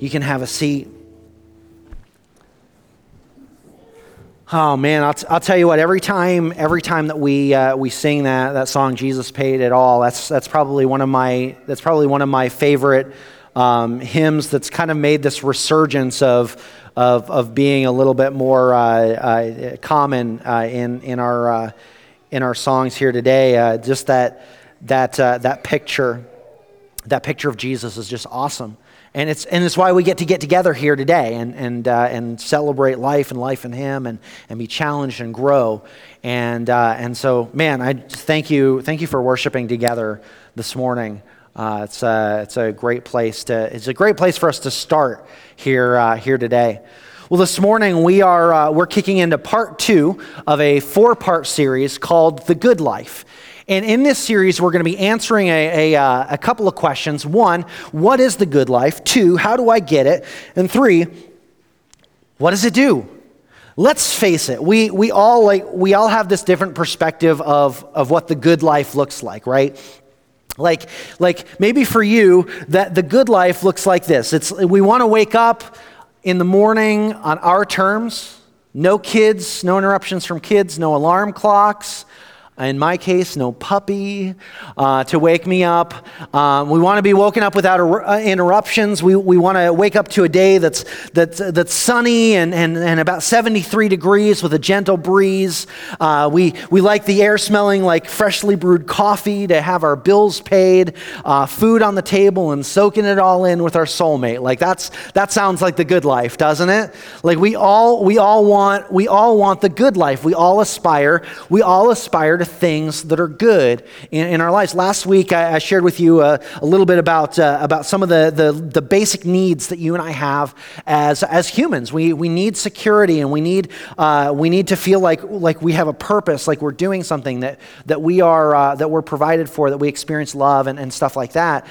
You can have a seat. Oh man, I'll, t- I'll tell you what. Every time, every time that we uh, we sing that that song, Jesus paid it all. That's that's probably one of my that's probably one of my favorite um, hymns. That's kind of made this resurgence of of of being a little bit more uh, uh, common uh, in in our uh, in our songs here today. Uh, just that that that picture, that picture of Jesus is just awesome. And it's, and it's why we get to get together here today and, and, uh, and celebrate life and life in Him and, and be challenged and grow. And, uh, and so, man, I thank you, thank you for worshiping together this morning. Uh, it's, a, it's a great place to, it's a great place for us to start here, uh, here today. Well, this morning we are, uh, we're kicking into part two of a four part series called The Good Life. And in this series, we're going to be answering a, a, uh, a, couple of questions. One, what is the good life? Two, how do I get it? And three, what does it do? Let's face it, we, we, all, like, we all have this different perspective of, of what the good life looks like, right? Like, like maybe for you, that the good life looks like this. It's, we want to wake up in the morning on our terms, no kids, no interruptions from kids, no alarm clocks, in my case, no puppy uh, to wake me up. Um, we want to be woken up without uh, interruptions. We, we want to wake up to a day that's, that's, that's sunny and, and, and about 73 degrees with a gentle breeze. Uh, we, we like the air smelling like freshly brewed coffee to have our bills paid, uh, food on the table, and soaking it all in with our soulmate. Like that's, that sounds like the good life, doesn't it? Like we all, we all want, we all want the good life. We all aspire, we all aspire to things that are good in, in our lives. Last week, I, I shared with you a, a little bit about, uh, about some of the, the, the, basic needs that you and I have as, as humans. We, we need security and we need, uh, we need to feel like, like we have a purpose, like we're doing something, that, that, we are, uh, that we're provided for, that we experience love and, and stuff like that.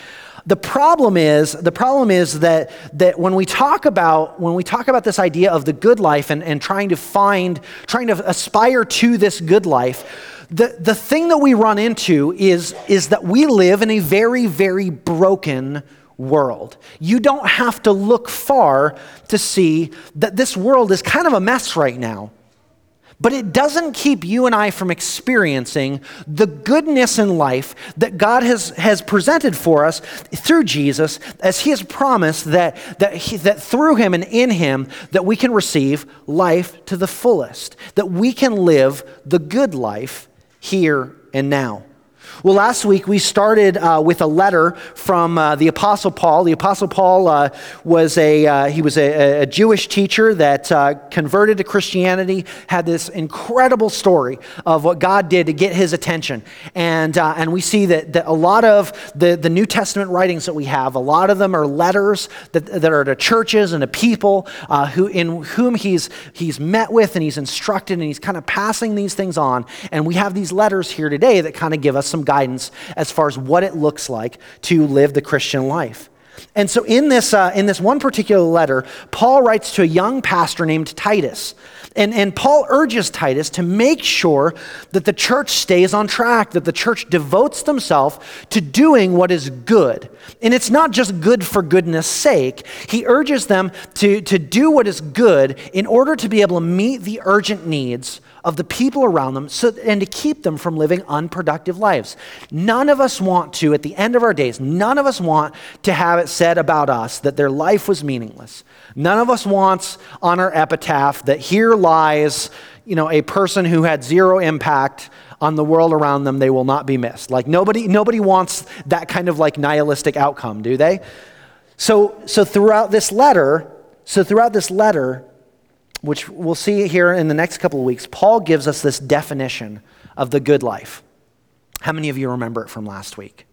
The problem is, the problem is that, that when we talk about when we talk about this idea of the good life and, and trying to find, trying to aspire to this good life, the, the thing that we run into is, is that we live in a very, very broken world. You don't have to look far to see that this world is kind of a mess right now. But it doesn't keep you and I from experiencing the goodness in life that God has, has presented for us through Jesus, as He has promised that, that, he, that through Him and in Him, that we can receive life to the fullest, that we can live the good life here and now. Well, last week we started uh, with a letter from uh, the Apostle Paul. The Apostle Paul uh, was a uh, he was a, a, Jewish teacher that uh, converted to Christianity. Had this incredible story of what God did to get his attention, and uh, and we see that, that a lot of the, the New Testament writings that we have, a lot of them are letters that, that are to churches and to people who in whom he's he's met with and he's instructed and he's kind of passing these things on. And we have these letters here today that kind of give us some guidance as far as what it looks like to live the Christian life. And so, in this, uh, in this one particular letter, Paul writes to a young pastor named Titus. And, and Paul urges Titus to make sure that the church stays on track, that the church devotes themselves to doing what is good. And it's not just good for goodness sake. He urges them to, to do what is good in order to be able to meet the urgent needs of the people around them so, and to keep them from living unproductive lives. None of us want to, at the end of our days, none of us want to have it said about us that their life was meaningless. None of us wants on our epitaph that here lies, you know, a person who had zero impact on the world around them, they will not be missed. Like nobody, nobody wants that kind of like nihilistic outcome, do they? So, so throughout this letter, so throughout this letter, which we'll see here in the next couple of weeks, Paul gives us this definition of the good life. How many of you remember it from last week?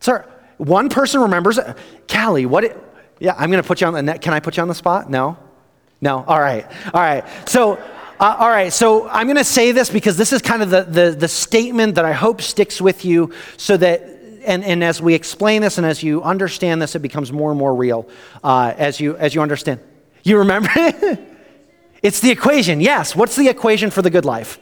Sir, one person remembers it. Callie, what? It, yeah, I'm going to put you on the net. Can I put you on the spot? No? No? All right. All right. So, uh, all right. So I'm going to say this because this is kind of the, the, the statement that I hope sticks with you so that and, and as we explain this and as you understand this, it becomes more and more real uh, as, you, as you understand. You remember it? it's the equation, yes. What's the equation for the good life?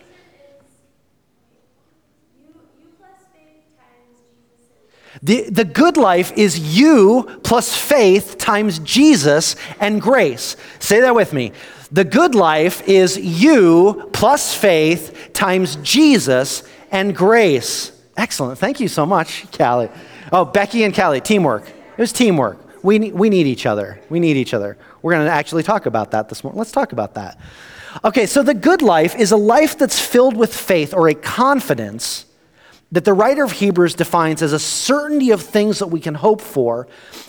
The, the good life is you plus faith times Jesus and grace. Say that with me. The good life is you plus faith times Jesus and grace. Excellent. Thank you so much, Callie. Oh, Becky and Callie, teamwork. It was teamwork. We we need each other. We need each other. We're going to actually talk about that this morning. Let's talk about that. Okay, so the good life is a life that's filled with faith or a confidence that the writer of Hebrews defines as a certainty of things that we can hope for,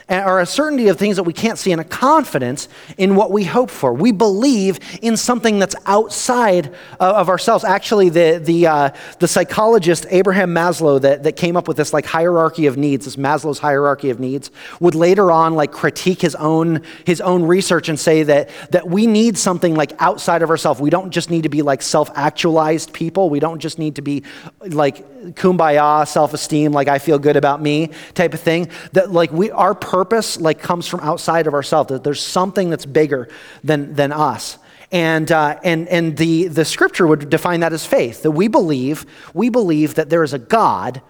or a certainty of things that we can't see, and a confidence in what we hope for. We believe in something that's outside of ourselves. Actually, the, the, uh, the psychologist Abraham Maslow that, that came up with this like hierarchy of needs, this Maslow's hierarchy of needs, would later on like critique his own, his own research and say that, that we need something like outside of ourselves. We don't just need to be like self-actualized people. We don't just need to be like kumbaya, self esteem, like I feel good about me type of thing. That like we, our purpose like comes from outside of ourselves. That there's something that's bigger than, than us. And, uh, and, and the, the scripture would define that as faith. That we believe, we believe that there is a God,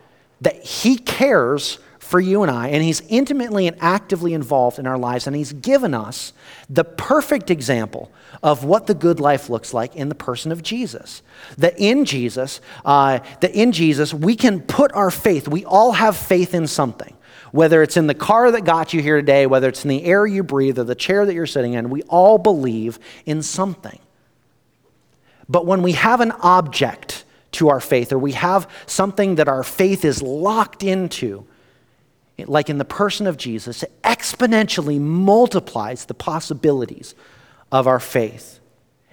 that He cares for you and I, and He's intimately and actively involved in our lives, and He's given us the perfect example of what the good life looks like in the person of Jesus. That in Jesus, uh, that in Jesus, we can put our faith, we all have faith in something. Whether it's in the car that got you here today, whether it's in the air you breathe or the chair that you're sitting in, we all believe in something. But when we have an object to our faith, or we have something that our faith is locked into, like in the person of Jesus, it exponentially multiplies the possibilities of our faith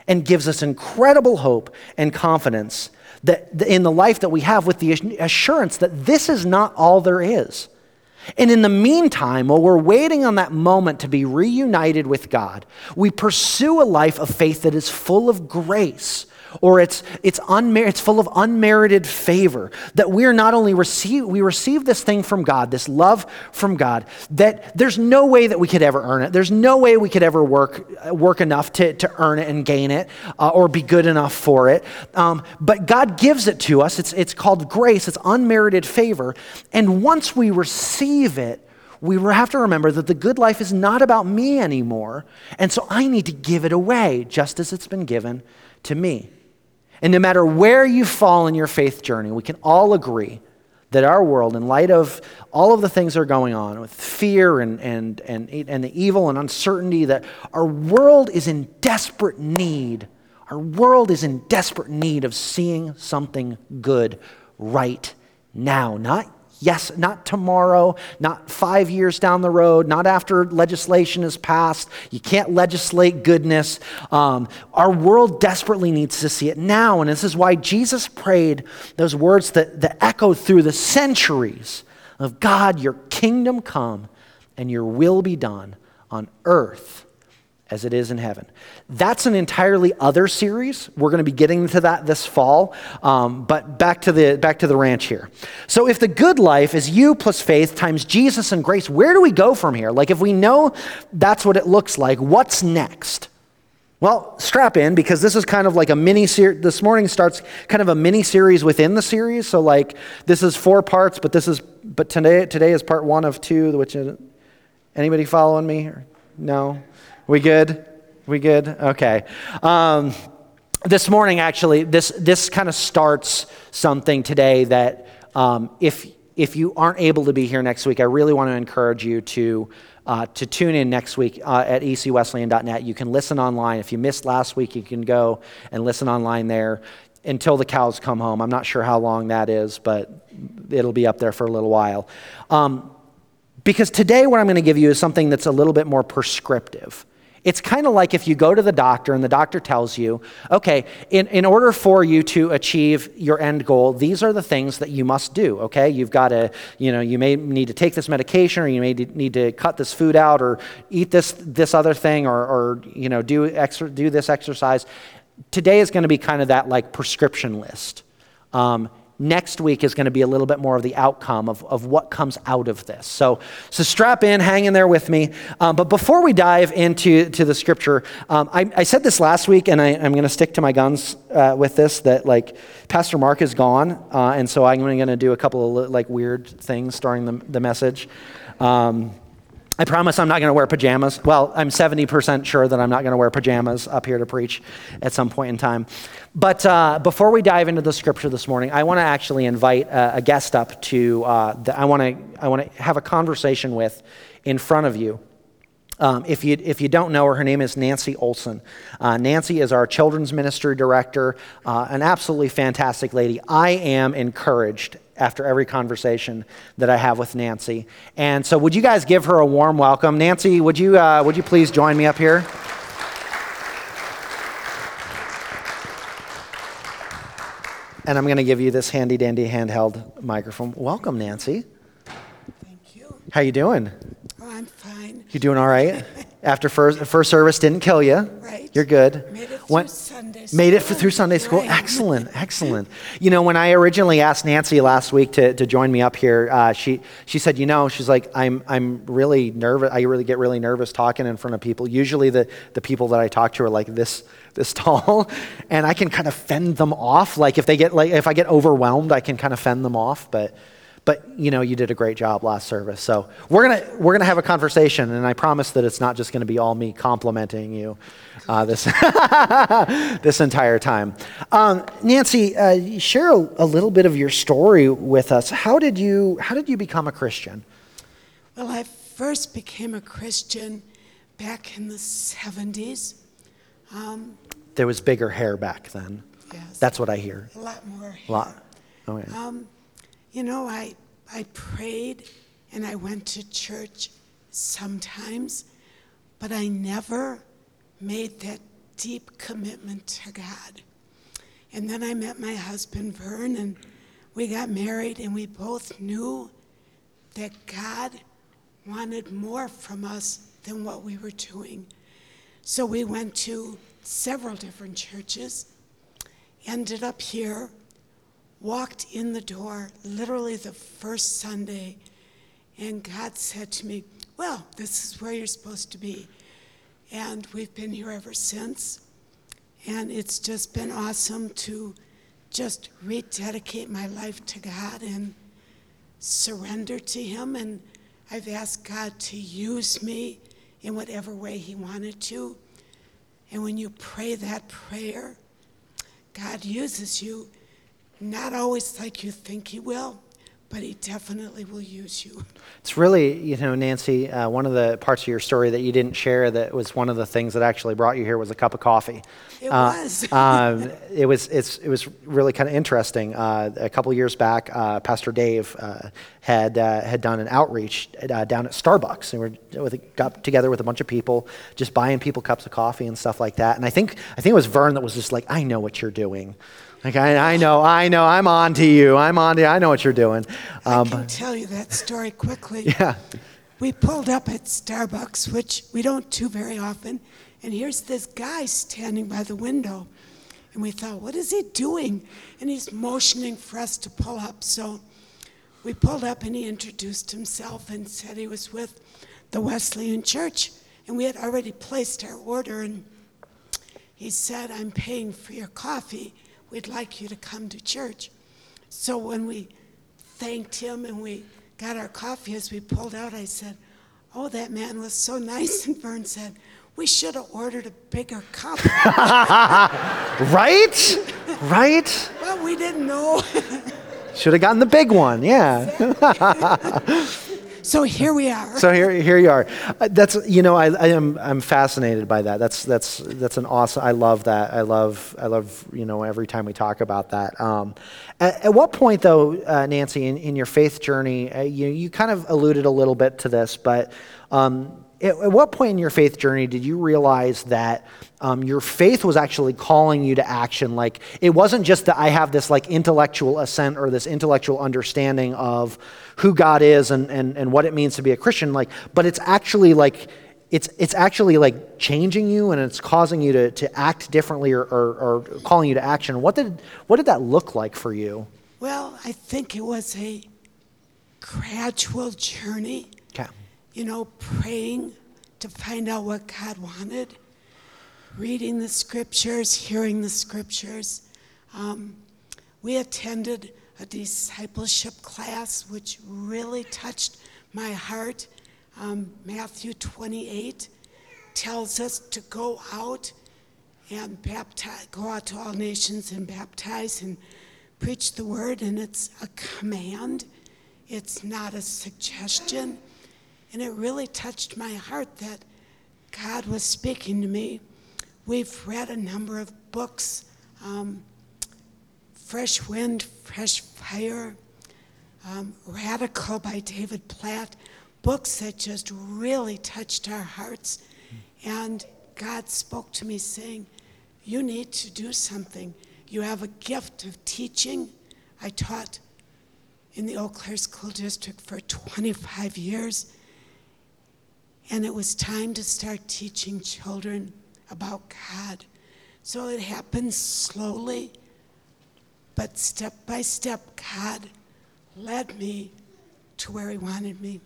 and gives us incredible hope and confidence that in the life that we have with the assurance that this is not all there is. And in the meantime, while we're waiting on that moment to be reunited with God, we pursue a life of faith that is full of grace or it's, it's, unmer- it's full of unmerited favor. That we are not only receive, we receive this thing from God, this love from God, that there's no way that we could ever earn it. There's no way we could ever work, work enough to, to earn it and gain it uh, or be good enough for it. Um, but God gives it to us. It's, it's called grace, it's unmerited favor. And once we receive it, we have to remember that the good life is not about me anymore. And so I need to give it away just as it's been given to me. And no matter where you fall in your faith journey, we can all agree that our world, in light of all of the things that are going on with fear and, and, and, and the evil and uncertainty, that our world is in desperate need. Our world is in desperate need of seeing something good right now, not Yes, not tomorrow, not five years down the road, not after legislation is passed. You can't legislate goodness. Um, our world desperately needs to see it now. And this is why Jesus prayed those words that, that echo through the centuries of God, your kingdom come and your will be done on earth as it is in heaven. That's an entirely other series. We're going to be getting to that this fall. Um, but back to the back to the ranch here. So if the good life is you plus faith times Jesus and grace, where do we go from here? Like if we know that's what it looks like, what's next? Well, strap in because this is kind of like a mini series. This morning starts kind of a mini series within the series. So like this is four parts, but this is but today today is part one of two. Which is anybody following me? No. We good? We good? Okay. Um, this morning, actually, this, this kind of starts something today that um, if, if you aren't able to be here next week, I really want to encourage you to, uh, to tune in next week uh, at ecwesleyan.net. You can listen online. If you missed last week, you can go and listen online there until the cows come home. I'm not sure how long that is, but it'll be up there for a little while. Um, because today, what I'm going to give you is something that's a little bit more prescriptive. It's kind of like if you go to the doctor and the doctor tells you, okay, in, in order for you to achieve your end goal, these are the things that you must do, okay? You've got to, you know, you may need to take this medication or you may need to cut this food out or eat this, this other thing or, or you know, do, exer- do this exercise. Today is going to be kind of that like prescription list. Um, next week is going to be a little bit more of the outcome of, of what comes out of this. So, so strap in, hang in there with me. Um, but before we dive into to the scripture, um, I, I, said this last week, and I, am going to stick to my guns uh, with this that like Pastor Mark is gone, uh, and so I'm going to do a couple of like weird things during the, the message. Um, I promise I'm not going to wear pajamas. Well, I'm 70% sure that I'm not going to wear pajamas up here to preach at some point in time. But uh, before we dive into the scripture this morning, I want to actually invite a, a guest up to, uh, the, I want to I want to have a conversation with in front of you. Um, if, you, if you don't know her, her name is Nancy Olson. Uh, Nancy is our children's ministry director, uh, an absolutely fantastic lady. I am encouraged after every conversation that I have with Nancy. And so, would you guys give her a warm welcome? Nancy, would you, uh, would you please join me up here? And I'm going to give you this handy dandy handheld microphone. Welcome, Nancy. Thank you. How you doing? Oh, I'm fine. You doing all right? After first, first service didn't kill you. Right. You're good. Made it through Sunday school. Made it through Sunday school. Right. Excellent, excellent. You know, when I originally asked Nancy last week to, to join me up here, uh, she she said, you know, she's like, I'm I'm really nervous. I really get really nervous talking in front of people. Usually, the the people that I talk to are like this this tall, and I can kind of fend them off. Like if they get like if I get overwhelmed, I can kind of fend them off. But but you know, you did a great job last service. So we're gonna we're gonna have a conversation, and I promise that it's not just gonna be all me complimenting you uh, this this entire time. Um, Nancy, uh, share a, a, little bit of your story with us. How did you how did you become a Christian? Well, I first became a Christian back in the seventies. Um, there was bigger hair back then. Yes. That's what I hear. A lot more. Hair. A lot. Okay. Um, you know, I, I prayed and I went to church sometimes, but I never made that deep commitment to God. And then I met my husband, Vern, and we got married, and we both knew that God wanted more from us than what we were doing. So we went to several different churches, ended up here walked in the door literally the first Sunday, and God said to me, Well, this is where you're supposed to be. And we've been here ever since. And it's just been awesome to just rededicate my life to God and surrender to Him. And I've asked God to use me in whatever way He wanted to. And when you pray that prayer, God uses you not always like you think He will, but He definitely will use you. It's really, you know, Nancy, uh, one of the parts of your story that you didn't share that was one of the things that actually brought you here was a cup of coffee. It uh, was. um, it was. It's. It was really kind of interesting. Uh, a couple years back, uh, Pastor Dave uh, had uh, had done an outreach down at Starbucks, and we got together with a bunch of people, just buying people cups of coffee and stuff like that. And I think I think it was Vern that was just like, "I know what you're doing." Like, I, I know, I know, I'm on to you. I'm on to you. I know what you're doing. Um, I can tell you that story quickly. Yeah. We pulled up at Starbucks, which we don't do very often, and here's this guy standing by the window. And we thought, what is he doing? And he's motioning for us to pull up. So we pulled up and he introduced himself and said he was with the Wesleyan Church. And we had already placed our order. And he said, I'm paying for your coffee we'd like you to come to church. So when we thanked him and we got our coffee as we pulled out, I said, Oh, that man was so nice. And Vern said, We should have ordered a bigger cup. right? Right? Well, we didn't know. should have gotten the big one, yeah. So here we are. So here, here you are. Uh, that's you know I, I am I'm fascinated by that. That's that's that's an awesome. I love that. I love I love you know every time we talk about that. Um, at, at, what point though, uh, Nancy, in, in your faith journey, uh, you you kind of alluded a little bit to this, but um, at, at, what point in your faith journey did you realize that um, your faith was actually calling you to action? Like, it wasn't just that I have this like intellectual assent or this intellectual understanding of who God is and, and, and what it means to be a Christian, like, but it's actually like, it's, it's actually like changing you and it's causing you to, to act differently or, or, or calling you to action. What did, what did that look like for you? Well, I think it was a gradual journey. You know, praying to find out what God wanted, reading the scriptures, hearing the scriptures. Um, we attended a discipleship class which really touched my heart. Um, Matthew 28 tells us to go out and baptize, go out to all nations and baptize and preach the word, and it's a command. It's not a suggestion. And it really touched my heart that God was speaking to me. We've read a number of books um, Fresh Wind, Fresh Fire, um, Radical by David Platt, books that just really touched our hearts. And God spoke to me saying, You need to do something. You have a gift of teaching. I taught in the Eau Claire School District for 25 years. And it was time to start teaching children about God. So it happened slowly, but step by step, God led me to where He wanted me.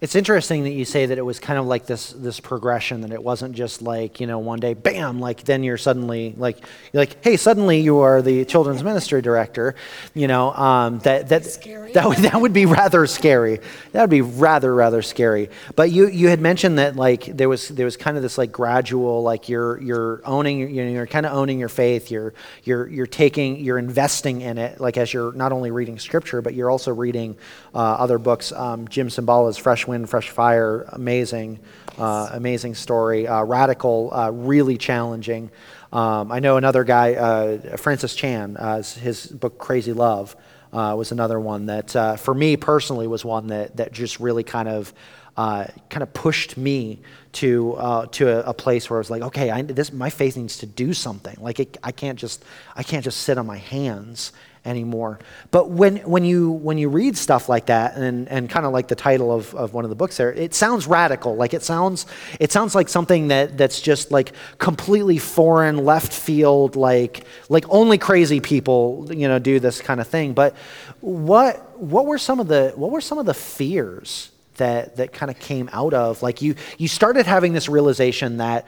It's interesting that you say that it was kind of like this this progression that it wasn't just like you know one day bam like then you're suddenly like you're like hey suddenly you are the children's ministry director you know um, that that Scary. that would that would be rather scary. That would be rather rather scary. But you you had mentioned that like there was there was kind of this like gradual like you're you're owning you know you're kind of owning your faith you're you're you're taking you're investing in it like as you're not only reading scripture but you're also reading uh, other books. Um, Jim Fresh Wind Fresh Fire amazing uh, amazing story uh, radical uh, really challenging um, I know another guy uh, Francis Chan uh, his book Crazy Love was another one that, for me personally, was one that, that just really kind of uh, kind of pushed me to uh, to a, a, place where I was like, okay, I, this my faith needs to do something. Like it, I can't just I can't just sit on my hands anymore. But when when you when you read stuff like that, and and kind of like the title of, of one of the books there, it sounds radical. Like it sounds it sounds like something that that's just like completely foreign, left field. Like like only crazy people you know do this kind of thing. But what what were some of the what were some of the fears that that kind of came out of like you you started having this realization that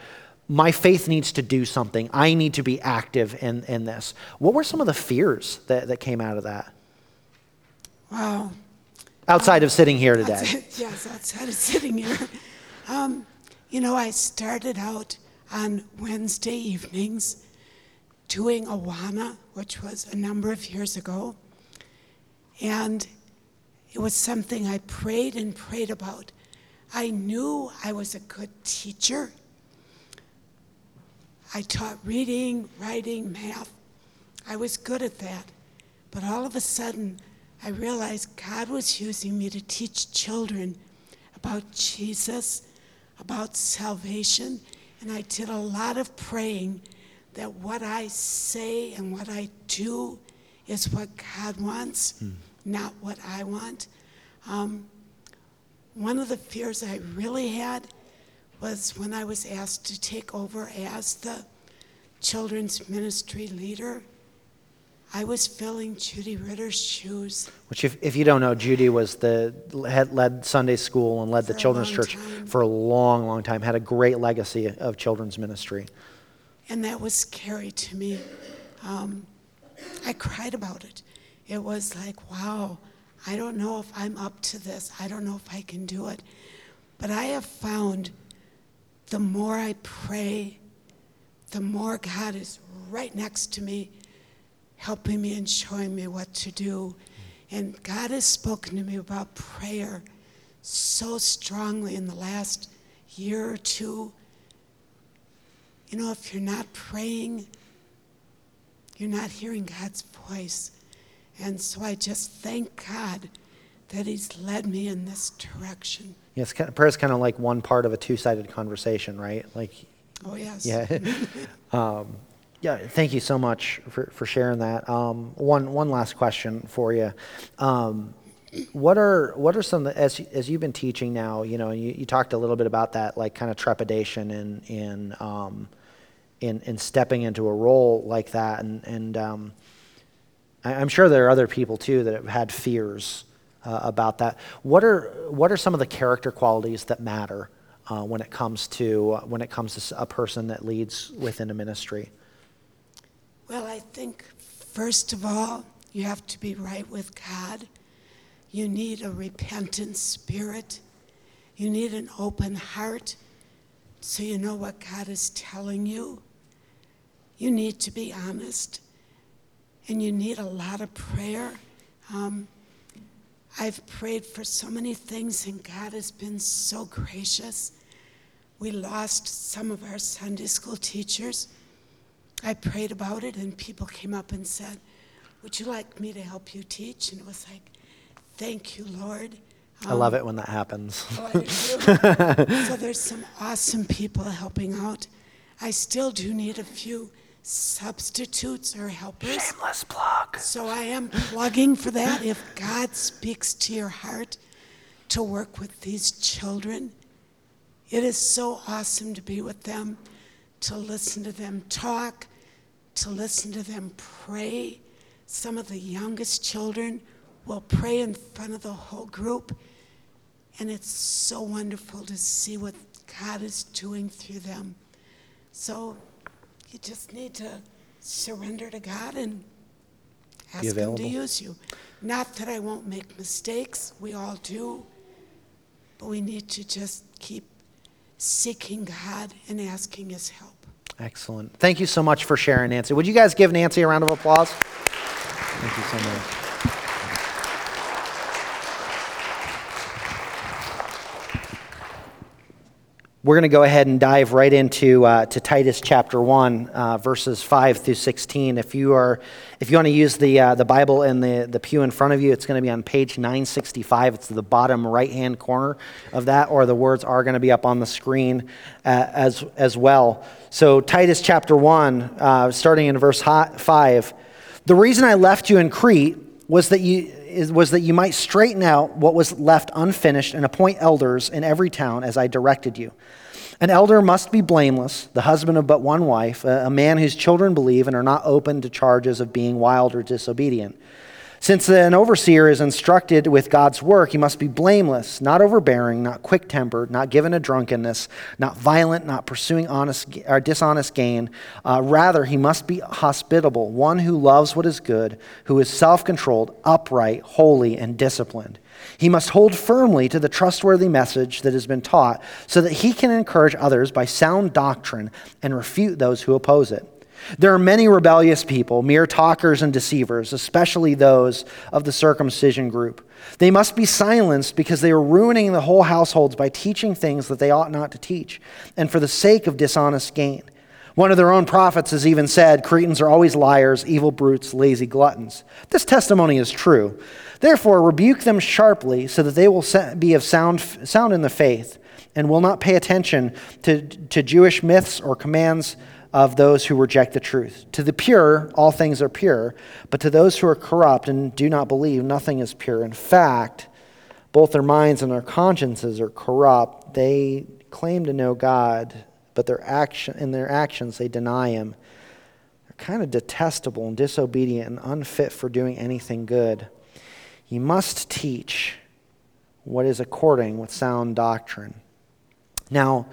my faith needs to do something i need to be active in in this what were some of the fears that that came out of that Wow. outside of sitting here today Outside- yes, outside of sitting here. Um, you know, I started out on Wednesday evenings doing Awana, which was a number of years ago. And it was something I prayed and prayed about. I knew I was a good teacher. I taught reading, writing, math. I was good at that. But all of a sudden, I realized God was using me to teach children about Jesus, about salvation, and I did a lot of praying that what I say and what I do is what God wants, not what I want. Um, one of the fears I really had was when I was asked to take over as the children's ministry leader. I was filling Judy Ritter's shoes. which if, if you don't know judy was the had led sunday school and led the For children's church time. for a long long time had a great legacy of children's ministry And that was scary to me. Um, I cried about it. It was like, wow, I don't know if I'm up to this. I don't know if I can do it. But I have found the more I pray, the more God is right next to me, helping me and showing me what to do. And God has spoken to me about prayer so strongly in the last year or two. You know, if you're not praying, you're not hearing God's voice. And so I just thank God that He's led me in this direction. Yes kind of, prayer's kind of like one part of a two-sided conversation right like Oh, yes. Yeah. um, yeah. Thank you so much for, for sharing that. Um, one one last question for you. Um, what are what are some of the- as as you've been teaching now? You know, you, you talked a little bit about that, like kind of trepidation in in um, in in stepping into a role like that, and and um, I'm sure there are other people too that have had fears uh, about that. What are, what are some of the character qualities that matter uh, when, it comes to, uh, when it comes to a person that leads within a ministry? Well, I think, first of all, you have to be right with God. You need a repentant spirit. You need an open heart so you know what God is telling you. You need to be honest and you need a lot of prayer. Um, I've prayed for so many things, and God has been so gracious. We lost some of our Sunday school teachers. I prayed about it, and people came up and said, Would you like me to help you teach? And it was like, Thank you, Lord. Um, I love it when that happens. oh, so there's some awesome people helping out. I still do need a few substitutes or helpers. Shameless plug. So I am plugging for that. If God speaks to your heart to work with these children, it is so awesome to be with them, to listen to them talk, to listen to them pray. Some of the youngest children will pray in front of the whole group, and it's so wonderful to see what God is doing through them. So you just need to surrender to God and ask Him to use you. Not that I won't make mistakes, we all do, but we need to just keep seeking God and asking His help. Excellent. Thank you so much for sharing, Nancy. Would you guys give Nancy a round of applause? Thank you so much. We're going to go ahead and dive right into uh, to Titus chapter one, uh, verses five through sixteen. If you are, if you want to use the uh, the Bible in the the pew in front of you, it's going to be on page nine sixty five. It's the bottom right hand corner of that, or the words are going to be up on the screen uh, as as well. So Titus chapter one, uh, starting in verse five. The reason I left you in Crete was that you was that you might straighten out what was left unfinished and appoint elders in every town as I directed you. An elder must be blameless, the husband of but one wife, a man whose children believe and are not open to charges of being wild or disobedient. Since an overseer is instructed with God's work, he must be blameless, not overbearing, not quick tempered, not given to drunkenness, not violent, not pursuing honest or dishonest gain. Uh, rather, he must be hospitable, one who loves what is good, who is self controlled, upright, holy, and disciplined. He must hold firmly to the trustworthy message that has been taught so that he can encourage others by sound doctrine and refute those who oppose it. There are many rebellious people, mere talkers and deceivers, especially those of the circumcision group. They must be silenced because they are ruining the whole households by teaching things that they ought not to teach, and for the sake of dishonest gain. One of their own prophets has even said Cretans are always liars, evil brutes, lazy gluttons. This testimony is true. Therefore, rebuke them sharply so that they will be of sound, sound in the faith and will not pay attention to, to Jewish myths or commands of those who reject the truth. To the pure, all things are pure, but to those who are corrupt and do not believe, nothing is pure. In fact, both their minds and their consciences are corrupt. They claim to know God, but their action, in their actions they deny Him. They're kind of detestable and disobedient and unfit for doing anything good. You must teach what is according with sound doctrine. Now,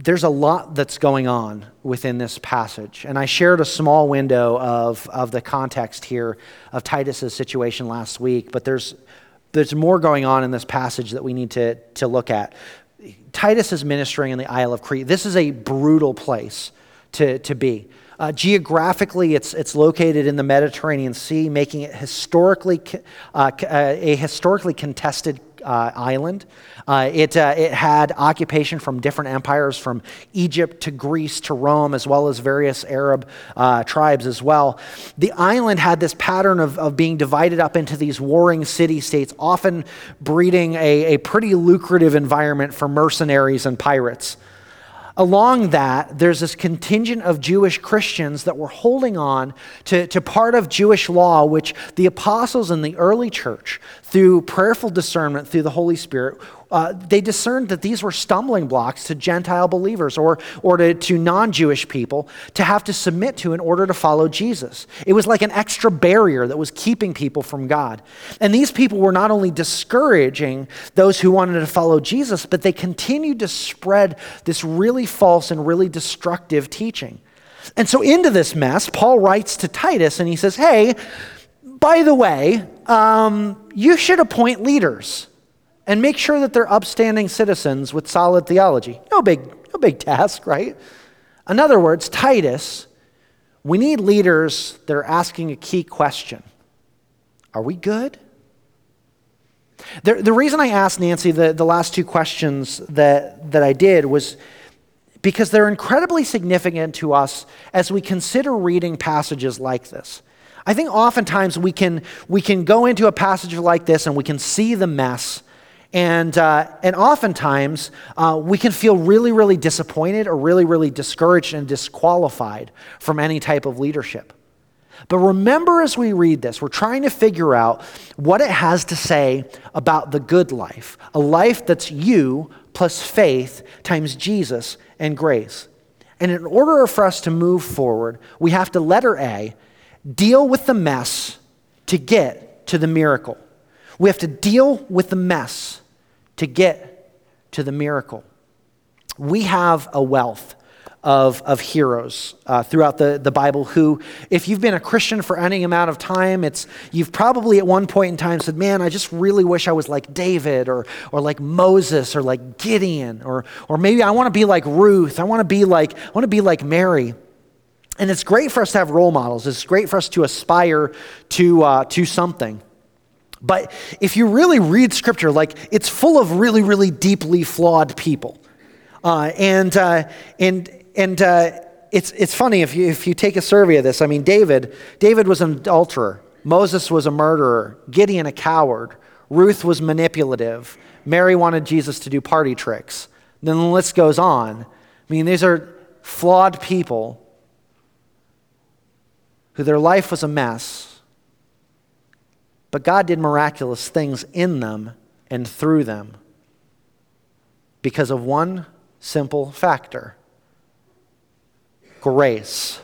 there's a lot that's going on within this passage. And I shared a small window of, of the context here of Titus's situation last week, but there's, there's more going on in this passage that we need to, to look at. Titus is ministering in the Isle of Crete. This is a brutal place to, to be. Uh, geographically, it's, it's located in the Mediterranean Sea, making it historically uh, a historically contested uh, island. Uh, it, uh, it had occupation from different empires, from Egypt to Greece to Rome, as well as various Arab uh, tribes as well. The island had this pattern of, of being divided up into these warring city states, often breeding a, a pretty lucrative environment for mercenaries and pirates along that, there's this contingent of Jewish Christians that were holding on to, to part of Jewish law, which the apostles in the early church, through prayerful discernment, through the Holy Spirit, uh, they discerned that these were stumbling blocks to Gentile believers or, or to, to non Jewish people to have to submit to in order to follow Jesus. It was like an extra barrier that was keeping people from God. And these people were not only discouraging those who wanted to follow Jesus, but they continued to spread this really false and really destructive teaching. And so, into this mess, Paul writes to Titus and he says, Hey, by the way, um, you should appoint leaders and make sure that they're upstanding citizens with solid theology. No big, no big task, right? In other words, Titus, we need leaders that are asking a key question Are we good? The, the reason I asked Nancy the, the last two questions that, that I did was because they're incredibly significant to us as we consider reading passages like this. I think oftentimes we can, we can go into a passage like this and we can see the mess. And, uh, and oftentimes uh, we can feel really, really disappointed or really, really discouraged and disqualified from any type of leadership. But remember as we read this, we're trying to figure out what it has to say about the good life, a life that's you plus faith times Jesus and grace. And in order for us to move forward, we have to, letter A, deal with the mess to get to the miracle. We have to deal with the mess to get to the miracle. We have a wealth of, of heroes uh, throughout the, the Bible who, if you've been a Christian for any amount of time, it's, you've probably at one point in time said, Man, I just really wish I was like David or, or like Moses or like Gideon, or, or maybe I want to be like Ruth. I want to be like, I want to be like Mary. And it's great for us to have role models. It's great for us to aspire to, uh, to something. But if you really read scripture, like it's full of really, really deeply flawed people. Uh, and, uh, and, and uh, it's, it's funny if you, if you take a survey of this. I mean, David, David was an adulterer. Moses was a murderer. Gideon, a coward. Ruth was manipulative. Mary wanted Jesus to do party tricks. Then the list goes on. I mean, these are flawed people who their life was a mess, but God did miraculous things in them and through them because of one simple factor grace.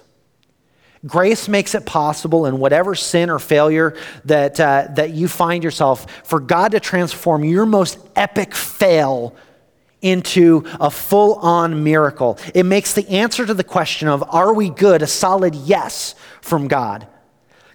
Grace makes it possible in whatever sin or failure that, uh, that you find yourself for God to transform your most epic fail into a full on miracle. It makes the answer to the question of, are we good, a solid yes from God.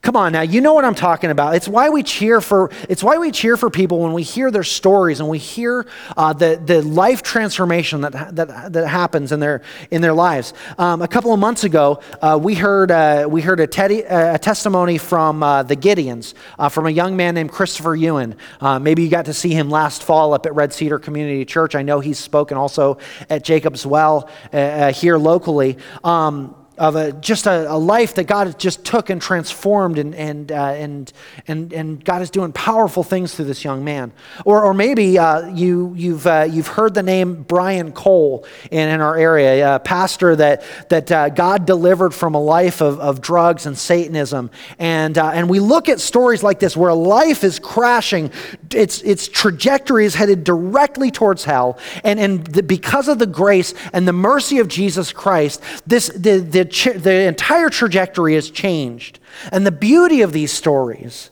Come on now, you know what I'm talking about. It's why we cheer for it's why we cheer for people when we hear their stories and we hear uh, the, the life transformation that, that, that happens in their in their lives. Um, a couple of months ago, uh, we heard uh, we heard a, teddy, a testimony from uh, the Gideons uh, from a young man named Christopher Ewan. Uh, maybe you got to see him last fall up at Red Cedar Community Church. I know he's spoken also at Jacob's Well here locally. Um, of a, just a, a, life that God just took and transformed, and, and, uh, and, and, and God is doing powerful things through this young man. Or, or maybe uh, you, you've, uh, you've heard the name Brian Cole in, in our area, a pastor that, that uh, God delivered from a life of, of drugs and Satanism. And, uh, and we look at stories like this where life is crashing, its, its trajectory is headed directly towards hell. And, and the, because of the grace and the mercy of Jesus Christ, this, the, the the entire trajectory has changed. And the beauty of these stories,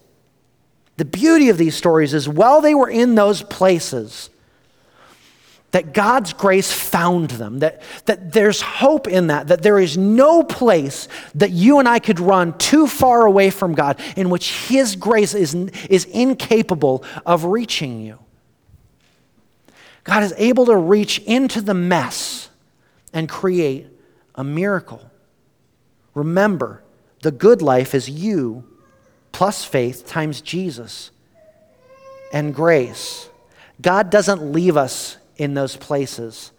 the beauty of these stories is while they were in those places, that God's grace found them, that, that there's hope in that, that there is no place that you and I could run too far away from God in which His grace is, is incapable of reaching you. God is able to reach into the mess and create a miracle. Remember, the good life is you plus faith times Jesus and grace. God doesn't leave us in those places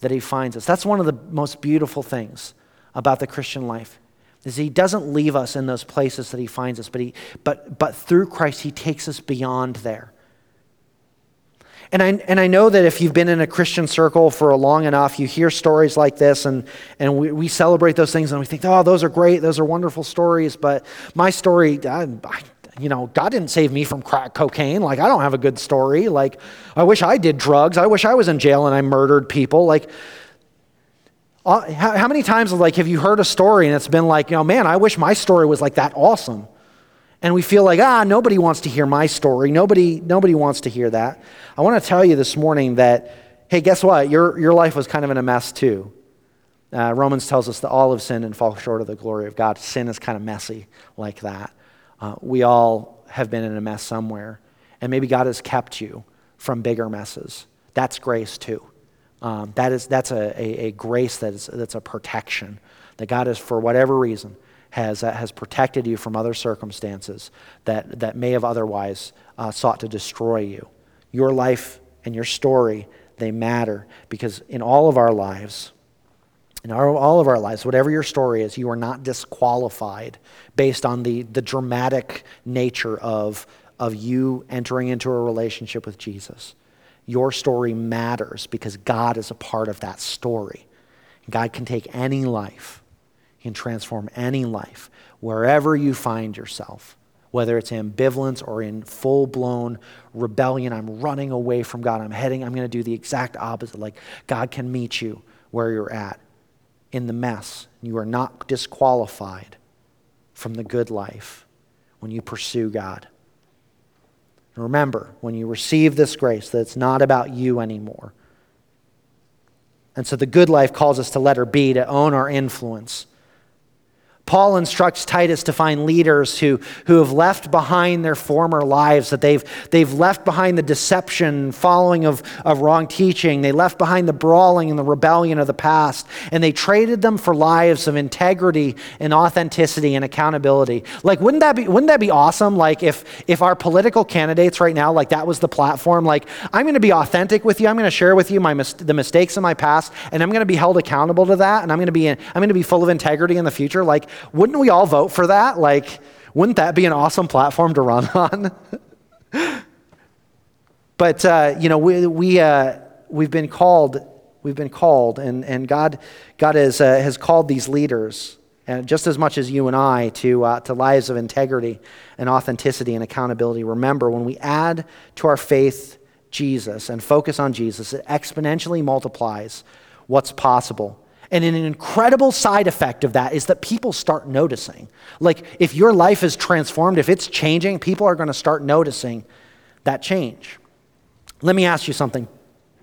that he finds us. That's one of the most beautiful things about the Christian life. Is he doesn't leave us in those places that he finds us, but, he, but, but through Christ, he takes us beyond there. And I, and I know that if you've been in a Christian circle for long enough, you hear stories like this, and, and we, we celebrate those things, and we think, oh, those are great, those are wonderful stories. But my story, I, I, you know, God didn't save me from crack cocaine. Like, I don't have a good story. Like, I wish I did drugs. I wish I was in jail and I murdered people. Like, uh, how, how many times, like, have you heard a story and it's been like, you know, man, I wish my story was like that awesome. And we feel like, ah, nobody wants to hear my story. Nobody, nobody wants to hear that. I want to tell you this morning that, hey, guess what? Your, your life was kind of in a mess too. Uh, Romans tells us that all have sinned and fall short of the glory of God. Sin is kind of messy like that. Uh, we all have been in a mess somewhere. And maybe God has kept you from bigger messes. That's grace too. Um, that is, that's a, a, a, grace that is, that's a protection. That God has, for whatever reason, has, uh, has protected you from other circumstances that, that may have otherwise uh, sought to destroy you. Your life and your story, they matter because in all of our lives, in our, all of our lives, whatever your story is, you are not disqualified based on the, the dramatic nature of, of you entering into a relationship with Jesus. Your story matters because God is a part of that story. God can take any life, can transform any life, wherever you find yourself, whether it's ambivalence or in full blown rebellion. I'm running away from God. I'm heading, I'm going to do the exact opposite. Like God can meet you where you're at in the mess. You are not disqualified from the good life when you pursue God. And Remember, when you receive this grace, that it's not about you anymore. And so the good life calls us to letter B, to own our influence. Paul instructs Titus to find leaders who, who have left behind their former lives, that they've, they've left behind the deception, following of, of wrong teaching. They left behind the brawling and the rebellion of the past, and they traded them for lives of integrity and authenticity and accountability. Like, wouldn't that be, wouldn't that be awesome? Like, if, if our political candidates right now, like that was the platform, like, I'm going to be authentic with you. I'm going to share with you my mis- the mistakes of my past, and I'm going to be held accountable to that, and I'm going to be, I'm going to be full of integrity in the future. Like, wouldn't we all vote for that? Like, wouldn't that be an awesome platform to run on? but, uh, you know, we, we, uh, we've been called, we've been called, and, and God, God has, uh, has called these leaders, and just as much as you and I, to, uh, to lives of integrity and authenticity and accountability. Remember, when we add to our faith Jesus and focus on Jesus, it exponentially multiplies what's possible and an incredible side effect of that is that people start noticing. Like, if your life is transformed, if it's changing, people are going to start noticing that change. Let me ask you something.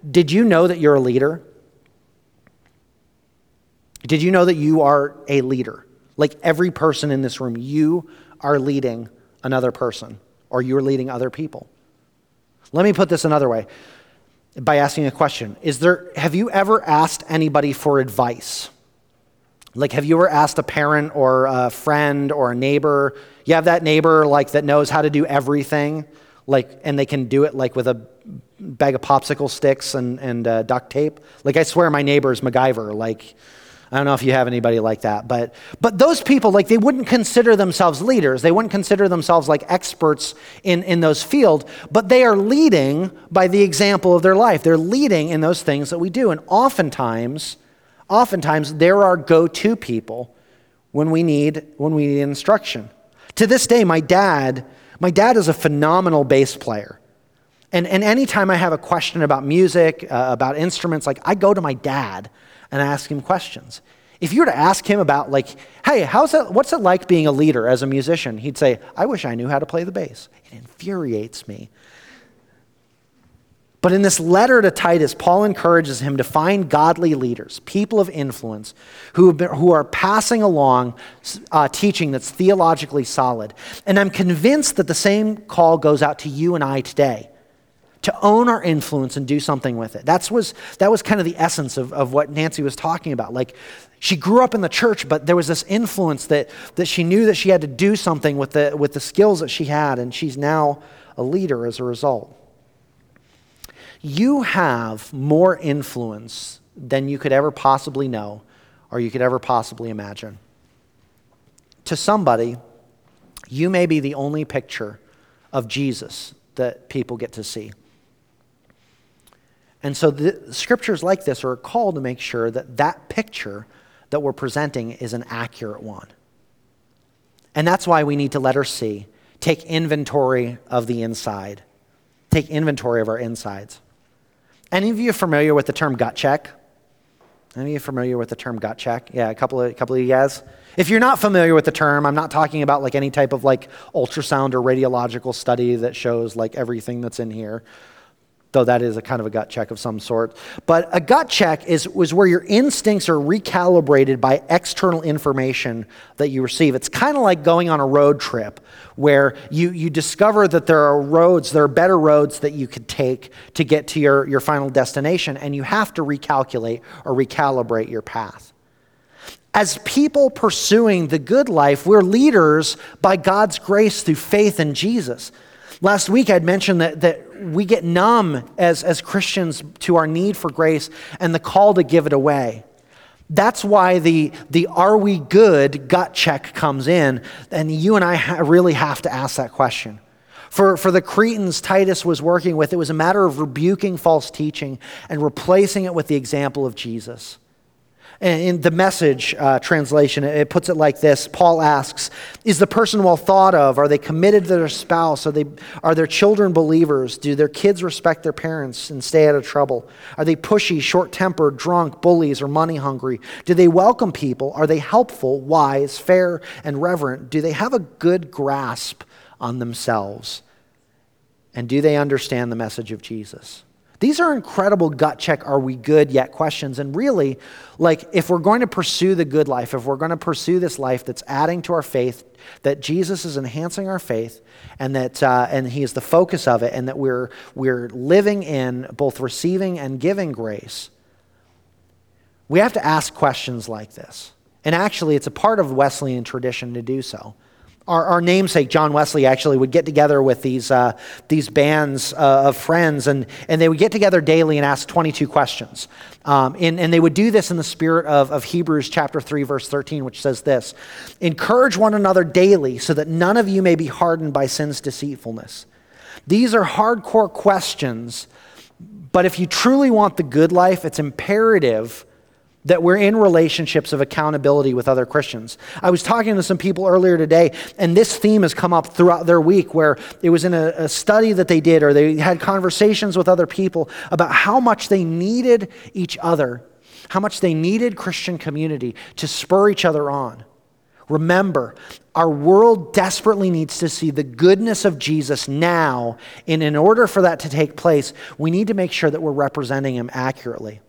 Did you know that you're a leader? Did you know that you are a leader? Like every person in this room, you are leading another person or you're leading other people. Let me put this another way by asking a question. Is there, have you ever asked anybody for advice? Like, have you ever asked a parent or a friend or a neighbor? You have that neighbor like that knows how to do everything, like, and they can do it like with a bag of popsicle sticks and, and uh, duct tape. Like, I swear my neighbor is MacGyver. Like, I don't know if you have anybody like that, but but those people like they wouldn't consider themselves leaders. They wouldn't consider themselves like experts in in those fields, but they are leading by the example of their life. They're leading in those things that we do, and oftentimes, oftentimes there are go-to people when we need when we need instruction. To this day, my dad, my dad is a phenomenal bass player. And, and anytime I have a question about music, uh, about instruments, like I go to my dad and ask him questions. If you were to ask him about, like, hey, how's it, what's it like being a leader as a musician? He'd say, I wish I knew how to play the bass. It infuriates me. But in this letter to Titus, Paul encourages him to find godly leaders, people of influence, who, been, who are passing along uh, teaching that's theologically solid. And I'm convinced that the same call goes out to you and I today to own our influence and do something with it. That's was, that was kind of the essence of, of what Nancy was talking about. Like, she grew up in the church, but there was this influence that, that she knew that she had to do something with the, with the skills that she had, and she's now a leader as a result. You have more influence than you could ever possibly know or you could ever possibly imagine. To somebody, you may be the only picture of Jesus that people get to see. And so the scriptures like this are called to make sure that that picture that we're presenting is an accurate one. And that's why we need to let her see take inventory of the inside. Take inventory of our insides. Any of you familiar with the term gut check? Any of you familiar with the term gut check? Yeah, a couple of, a couple of you guys. If you're not familiar with the term, I'm not talking about like any type of like ultrasound or radiological study that shows like everything that's in here though that is a kind of a gut check of some sort. But a gut check is, was where your instincts are recalibrated by external information that you receive. It's kind of like going on a road trip where you, you discover that there are roads, there are better roads that you could take to get to your, your final destination, and you have to recalculate or recalibrate your path. As people pursuing the good life, we're leaders by God's grace through faith in Jesus. Last week, I'd mentioned that, that we get numb as, as Christians to our need for grace and the call to give it away. That's why the, the are we good gut check comes in, and you and I ha- really have to ask that question. For, for the Cretans Titus was working with, it was a matter of rebuking false teaching and replacing it with the example of Jesus. In the message uh, translation, it puts it like this Paul asks, Is the person well thought of? Are they committed to their spouse? Are, they, are their children believers? Do their kids respect their parents and stay out of trouble? Are they pushy, short tempered, drunk, bullies, or money hungry? Do they welcome people? Are they helpful, wise, fair, and reverent? Do they have a good grasp on themselves? And do they understand the message of Jesus? These are incredible gut check, are we good yet questions. And really, like, if we're going to pursue the good life, if we're going to pursue this life that's adding to our faith, that Jesus is enhancing our faith, and that uh, and He is the focus of it, and that we're we're living in both receiving and giving grace, we have to ask questions like this. And actually, it's a part of Wesleyan tradition to do so our, our, namesake John Wesley actually would get together with these, uh, these bands uh, of friends, and, and they would get together daily and ask 22 questions. Um, and, and they would do this in the spirit of, of Hebrews chapter 3, verse 13, which says this Encourage one another daily so that none of you may be hardened by sin's deceitfulness. These are hardcore questions, but if you truly want the good life, it's imperative that we're in relationships of accountability with other Christians. I was talking to some people earlier today, and this theme has come up throughout their week where it was in a, a, study that they did, or they had conversations with other people about how much they needed each other, how much they needed Christian community to spur each other on. Remember, our world desperately needs to see the goodness of Jesus now, and in order for that to take place, we need to make sure that we're representing him accurately.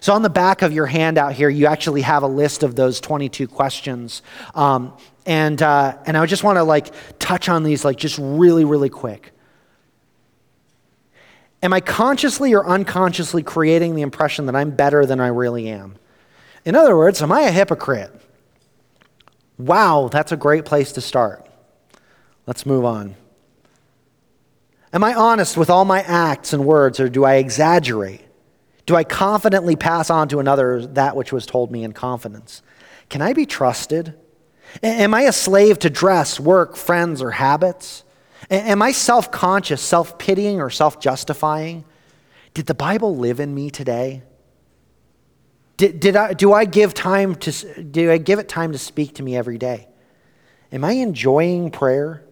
So, on the back of your handout here, you actually have a list of those 22 questions. Um, and, uh, and I just want to like touch on these like just really, really quick. Am I consciously or unconsciously creating the impression that I'm better than I really am? In other words, am I a hypocrite? Wow, that's a great place to start. Let's move on. Am I honest with all my acts and words, or do I exaggerate? Do I confidently pass on to another that which was told me in confidence? Can I be trusted? Am I a slave to dress, work, friends, or habits? Am I self conscious, self pitying, or self justifying? Did the Bible live in me today? Did, did I, do, I give time to, do I give it time to speak to me every day? Am I enjoying prayer?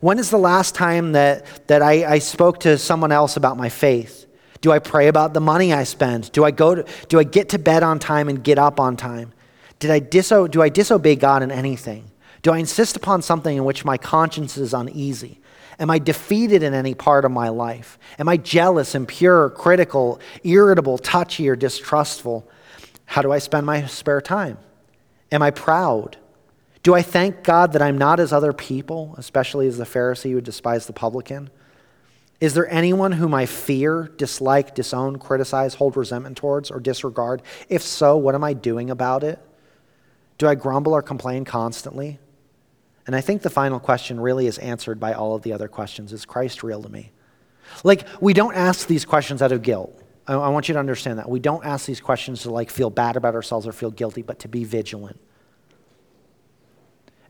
When is the last time that, that I, I spoke to someone else about my faith? Do I pray about the money I spend? Do I go to, do I get to bed on time and get up on time? Did I diso, do I disobey God in anything? Do I insist upon something in which my conscience is uneasy? Am I defeated in any part of my life? Am I jealous, impure, critical, irritable, touchy, or distrustful? How do I spend my spare time? Am I proud? Do I thank God that I'm not as other people, especially as the Pharisee who despised the publican? Is there anyone whom I fear, dislike, disown, criticize, hold resentment towards, or disregard? If so, what am I doing about it? Do I grumble or complain constantly? And I think the final question really is answered by all of the other questions Is Christ real to me? Like, we don't ask these questions out of guilt. I, I want you to understand that. We don't ask these questions to like feel bad about ourselves or feel guilty, but to be vigilant.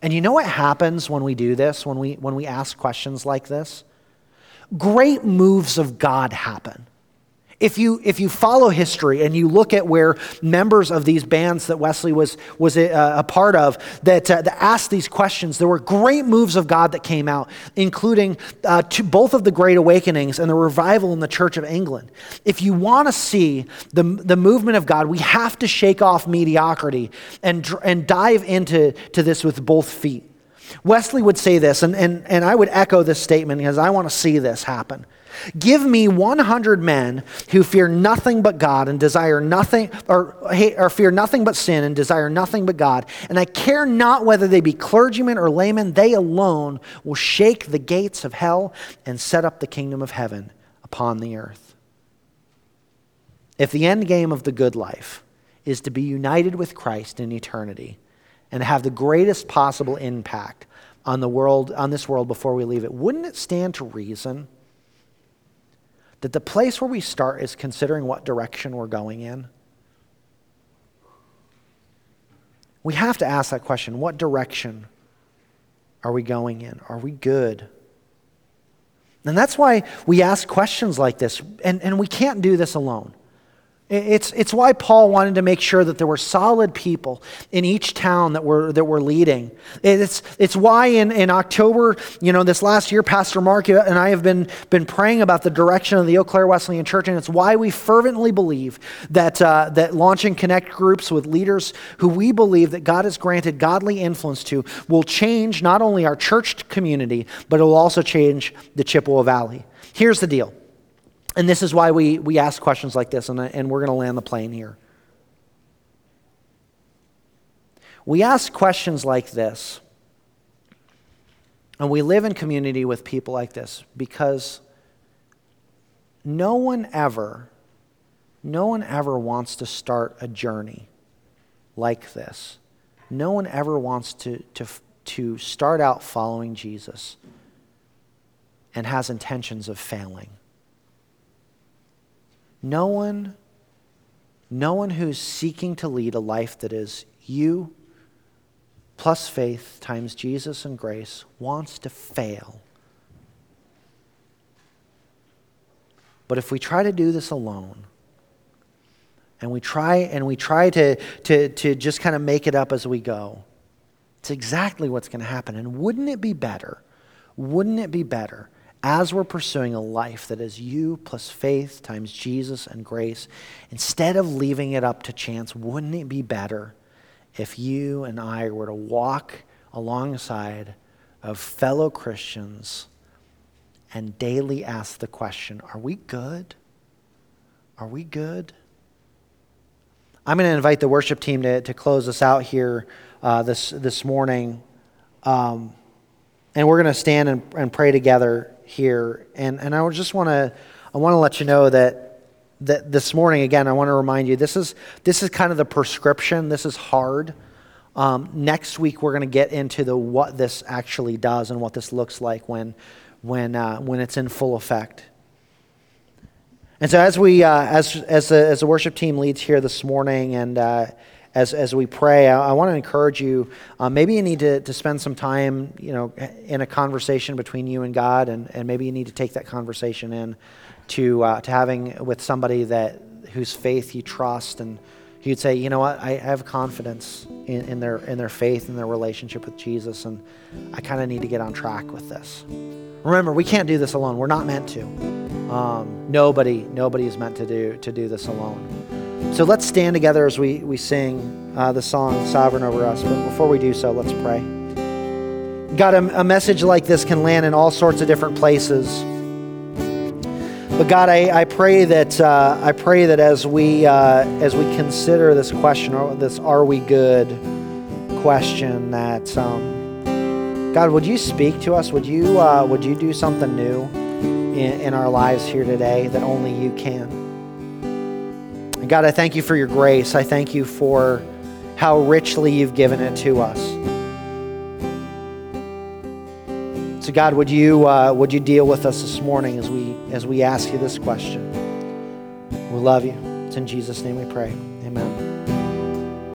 And you know what happens when we do this, when we, when we ask questions like this? Great moves of God happen. If you, if you follow history and you look at where members of these bands that Wesley was, was a, a part of that, uh, that asked these questions, there were great moves of God that came out, including uh, both of the Great Awakenings and the revival in the Church of England. If you want to see the, the movement of God, we have to shake off mediocrity and, and dive into to this with both feet. Wesley would say this, and, and, and I would echo this statement because I want to see this happen. Give me 100 men who fear nothing but God and desire nothing, or, or fear nothing but sin and desire nothing but God. And I care not whether they be clergymen or laymen, they alone will shake the gates of hell and set up the kingdom of heaven upon the earth. If the end game of the good life is to be united with Christ in eternity and have the greatest possible impact on the world, on this world before we leave it, wouldn't it stand to reason? that the place where we start is considering what direction we're going in. We have to ask that question what direction are we going in? Are we good? And that's why we ask questions like this, and, and we can't do this alone. It's, it's why Paul wanted to make sure that there were solid people in each town that were, that were leading. It's, it's why in, in October, you know, this last year, Pastor Mark and I have been, been praying about the direction of the Eau Claire Wesleyan Church, and it's why we fervently believe that, uh, that launching connect groups with leaders who we believe that God has granted godly influence to will change not only our church community, but it will also change the Chippewa Valley. Here's the deal. And this is why we, we ask questions like this, and, and we're going to land the plane here. We ask questions like this, and we live in community with people like this because no one ever, no one ever wants to start a journey like this. No one ever wants to, to, to start out following Jesus and has intentions of failing. No one, no one who's seeking to lead a life that is you plus faith times Jesus and grace wants to fail. But if we try to do this alone, and we try and we try to, to, to just kind of make it up as we go, it's exactly what's going to happen. And wouldn't it be better? Wouldn't it be better as we're pursuing a life that is you plus faith times Jesus and grace, instead of leaving it up to chance, wouldn't it be better if you and I were to walk alongside of fellow Christians and daily ask the question Are we good? Are we good? I'm going to invite the worship team to, to close us out here uh, this, this morning. Um, and we're going to stand and, and pray together here. And, and I just want to I want to let you know that, that this morning, again, I want to remind you this is, this is kind of the prescription. This is hard. Um, next week, we're going to get into the what this actually does and what this looks like when, when, uh, when it's in full effect. And so, as we, uh, as, as, the, as the worship team leads here this morning, and uh, as, as we pray, I, I want to encourage you. Uh, maybe you need to, to spend some time, you know, in a conversation between you and God, and, and maybe you need to take that conversation in to, uh, to having with somebody that whose faith you trust, and you'd say, you know what, I, I have confidence in, in, their in their faith and their relationship with Jesus, and I kind of need to get on track with this. Remember, we can't do this alone. We're not meant to. Um, nobody, nobody is meant to do to do this alone. So let's stand together as we, we sing uh, the song Sovereign Over Us. But before we do so, let's pray. God, a, a message like this can land in all sorts of different places. But God, I, I pray that uh, I pray that as we uh, as we consider this question, or this "Are we good?" question, that um, God, would you speak to us? Would you uh, would you do something new in, in our lives here today that only you can? And God, I thank you for your grace. I thank you for how richly you've given it to us. So, God, would you, uh, would you deal with us this morning as we, as we ask you this question? We love you. It's in Jesus' name we pray. Amen.